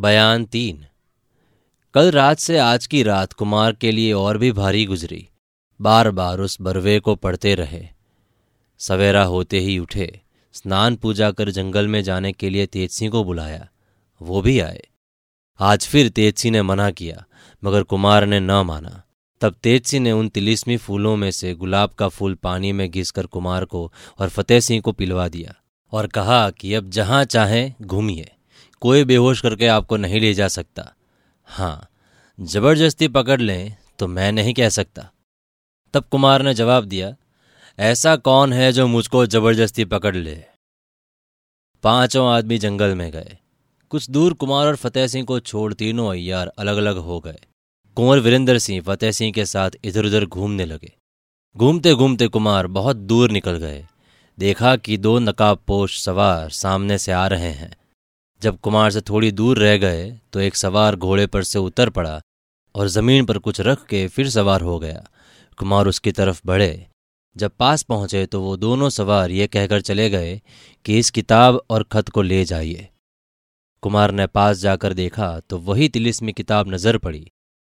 बयान तीन। कल रात से आज की रात कुमार के लिए और भी भारी गुजरी। बार बार उस बरवे को पढ़ते रहे। सवेरा होते ही उठे। स्नान पूजा कर जंगल में जाने के लिए तेजसी को बुलाया। वो भी आए। आज फिर तेजसी ने मना किया, मगर कुमार ने न माना। तब तेजसी ने उन तिलिस्मी फूलों में से गुलाब का फूल पानी में घिसकर कुमार को और फतेह सिंह को पिलवा दिया और कहा कि अब जहाँ चाहें घूमिए। कोई बेहोश करके आपको नहीं ले जा सकता। हाँ ज़बरदस्ती पकड़ लें तो मैं नहीं कह सकता। तब कुमार ने जवाब दिया, ऐसा कौन है जो मुझको ज़बरदस्ती पकड़ ले? पाँचों आदमी जंगल में गए। कुछ दूर कुमार और फतेह सिंह को छोड़ तीनों अयार अलग अलग हो गए। कुंवर वीरेंद्र सिंह फतेह सिंह के साथ इधर उधर घूमने लगे। घूमते घूमते कुमार बहुत दूर निकल गए। देखा कि दो नकाब पोश सवार सामने से आ रहे हैं। जब कुमार से थोड़ी दूर रह गए तो एक सवार घोड़े पर से उतर पड़ा और ज़मीन पर कुछ रख के फिर सवार हो गया। कुमार उसकी तरफ़ बढ़े। जब पास पहुँचे तो वो दोनों सवार ये कहकर चले गए कि इस किताब और खत को ले जाइए। कुमार ने पास जाकर देखा तो वही तिलिस्मी किताब नज़र पड़ी।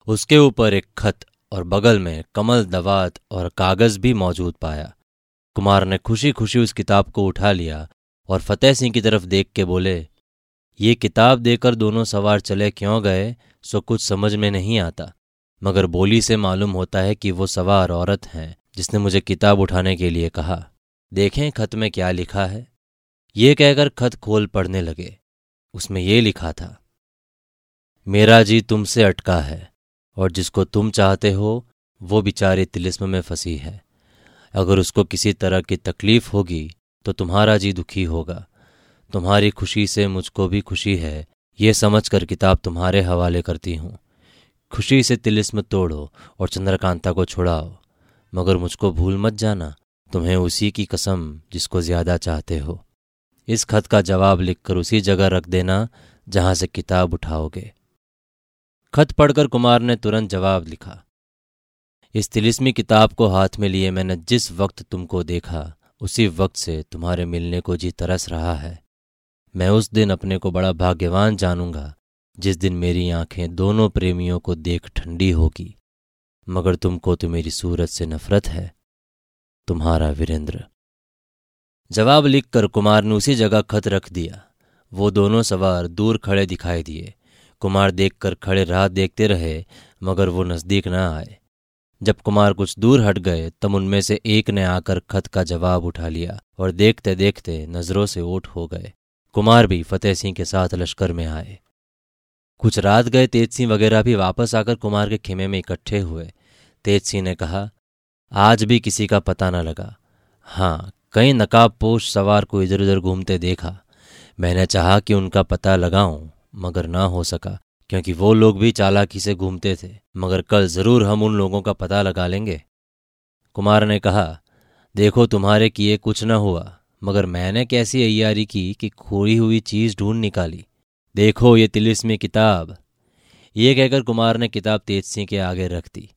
उसके ऊपर एक खत और बगल में कमल दवात और कागज़ भी मौजूद पाया। कुमार ने खुशी खुशी उस किताब को उठा लिया और फतेह सिंह की तरफ़ देख के बोले ये किताब देकर दोनों सवार चले क्यों गए, सो कुछ समझ में नहीं आता। मगर बोली से मालूम होता है कि वो सवार औरत हैं, जिसने मुझे किताब उठाने के लिए कहा। देखें खत में क्या लिखा है। ये कहकर खत खोल पढ़ने लगे। उसमें ये लिखा था, मेरा जी तुमसे अटका है, और जिसको तुम चाहते हो, वो बिचारी तिलिस्म में फंसी है। अगर उसको किसी तरह की तकलीफ़ होगी तो तुम्हारा जी दुखी होगा। तुम्हारी खुशी से मुझको भी खुशी है। ये समझकर किताब तुम्हारे हवाले करती हूँ। खुशी से तिलिस्म तोड़ो और चंद्रकांता को छुड़ाओ। मगर मुझको भूल मत जाना, तुम्हें उसी की कसम जिसको ज़्यादा चाहते हो। इस खत का जवाब लिखकर उसी जगह रख देना जहाँ से किताब उठाओगे। खत पढ़कर कुमार ने तुरंत जवाब लिखा, इस तिलिस्मी किताब को हाथ में लिए मैंने जिस वक्त तुमको देखा, उसी वक्त से तुम्हारे मिलने को जी तरस रहा है। मैं उस दिन अपने को बड़ा भाग्यवान जानूँगा, जिस दिन मेरी आँखें दोनों प्रेमियों को देख ठंडी होगी। मगर तुमको तो मेरी सूरत से नफरत है, तुम्हारा वीरेंद्र। जवाब लिखकर कुमार ने उसी जगह खत रख दिया। वो दोनों सवार दूर खड़े दिखाई दिए। कुमार देखकर खड़े राह देखते रहे, मगर वो नज़दीक न आए। जब कुमार कुछ दूर हट गए, तब उनमें से एक ने आकर खत का जवाब उठा लिया और देखते देखते नज़रों से ओट हो गए। कुमार भी फतेह सिंह के साथ लश्कर में आए। कुछ रात गए, तेज सिंह वगैरह भी वापस आकर कुमार के खेमे में इकट्ठे हुए। तेज सिंह ने कहा, आज भी किसी का पता न लगा। हाँ कई नकाब पोश सवार को इधर उधर घूमते देखा। मैंने चाहा कि उनका पता लगाऊँ, मगर ना हो सका, क्योंकि वो लोग भी चालाकी से घूमते थे। मगर कल ज़रूर हम उन लोगों का पता लगा लेंगे। कुमार ने कहा, देखो तुम्हारे किए कुछ न हुआ। मगर मैंने कैसी अयारी की कि खोई हुई चीज़ ढूंढ निकाली। देखो ये तिलिस्मी किताब। ये कहकर कुमार ने किताब तेज सिंह के आगे रख दी।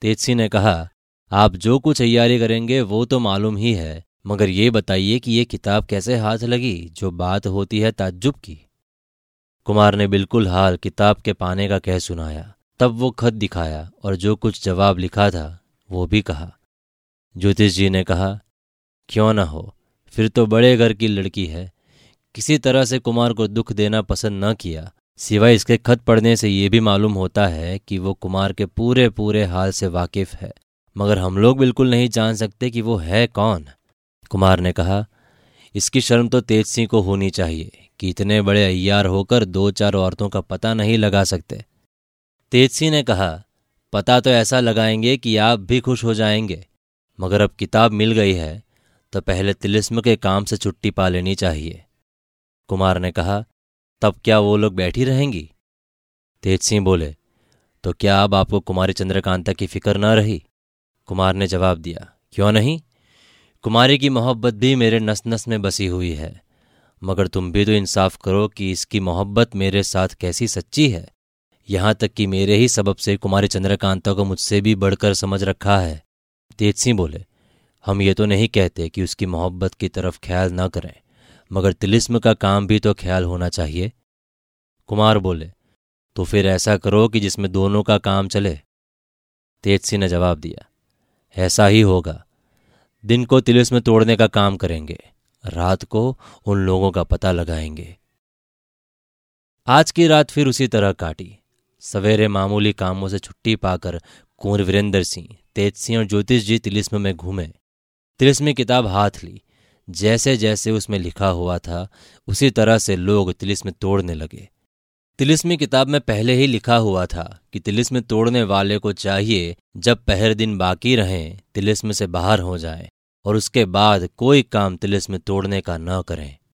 तेज सिंह ने कहा, आप जो कुछ अयारी करेंगे वो तो मालूम ही है, मगर ये बताइए कि ये किताब कैसे हाथ लगी जो बात होती है ताज्जुब की। कुमार ने बिल्कुल हाल किताब के पाने का कह सुनाया। तब वो खत दिखाया और जो कुछ जवाब लिखा था, वो भी कहा। ज्योतिष जी ने कहा, क्यों ना हो? फिर तो बड़े घर की लड़की है। किसी तरह से कुमार को दुख देना पसंद न किया। सिवाय इसके खत पढ़ने से ये भी मालूम होता है कि वो कुमार के पूरे पूरे हाल से वाकिफ है। मगर हम लोग बिल्कुल नहीं जान सकते कि वो है कौन। कुमार ने कहा, इसकी शर्म तो तेज सिंह को होनी चाहिए कि इतने बड़े अयार होकर दो चार औरतों का पता नहीं लगा सकते। तेजसी ने कहा, पता तो ऐसा लगाएँगे कि आप भी खुश हो जाएँगे। मगर अब किताब मिल गई है तो पहले तिलिस्म के काम से छुट्टी पा लेनी चाहिए। कुमार ने कहा, तब क्या वो लोग बैठी रहेंगी? तेज सिंह बोले तो क्या अब आपको कुमारी चंद्रकांता की फ़िक्र न रही? कुमार ने जवाब दिया, क्यों नहीं? कुमारी की मोहब्बत भी मेरे नस नस में बसी हुई है। मगर तुम भी तो इंसाफ करो कि इसकी मोहब्बत मेरे साथ कैसी सच्ची है। यहाँ तक कि मेरे ही सबब से कुमारी चंद्रकांता को मुझसे भी बढ़कर समझ रखा है। तेज सिंह बोले हम ये तो नहीं कहते कि उसकी मोहब्बत की तरफ़ ख्याल न करें, मगर तिलिस्म का काम भी तो ख्याल होना चाहिए। कुमार बोले तो फिर ऐसा करो कि जिसमें दोनों का काम चले। तेजसी ने जवाब दिया, ऐसा ही होगा। दिन को तिलिस्म तोड़ने का काम करेंगे, रात को उन लोगों का पता लगाएँगे। आज की रात फिर उसी तरह काटी। सवेरे मामूली कामों से छुट्टी पाकर कुंवर वीरेंद्र सिंह, तेज सिंह और ज्योतिष जी तिलिस्म में घूमे। तिलिस्मी किताब हाथ ली। जैसे जैसे उसमें लिखा हुआ था, उसी तरह से लोग तिलिस्म तोड़ने लगे। तिलिस्मी किताब में पहले ही लिखा हुआ था कि तिलिस्म तोड़ने वाले को चाहिए, जब पहर दिन बाकी रहें, तिलिस्म से बाहर हो जाए, और उसके बाद कोई काम तिलिस्म तोड़ने का न करें।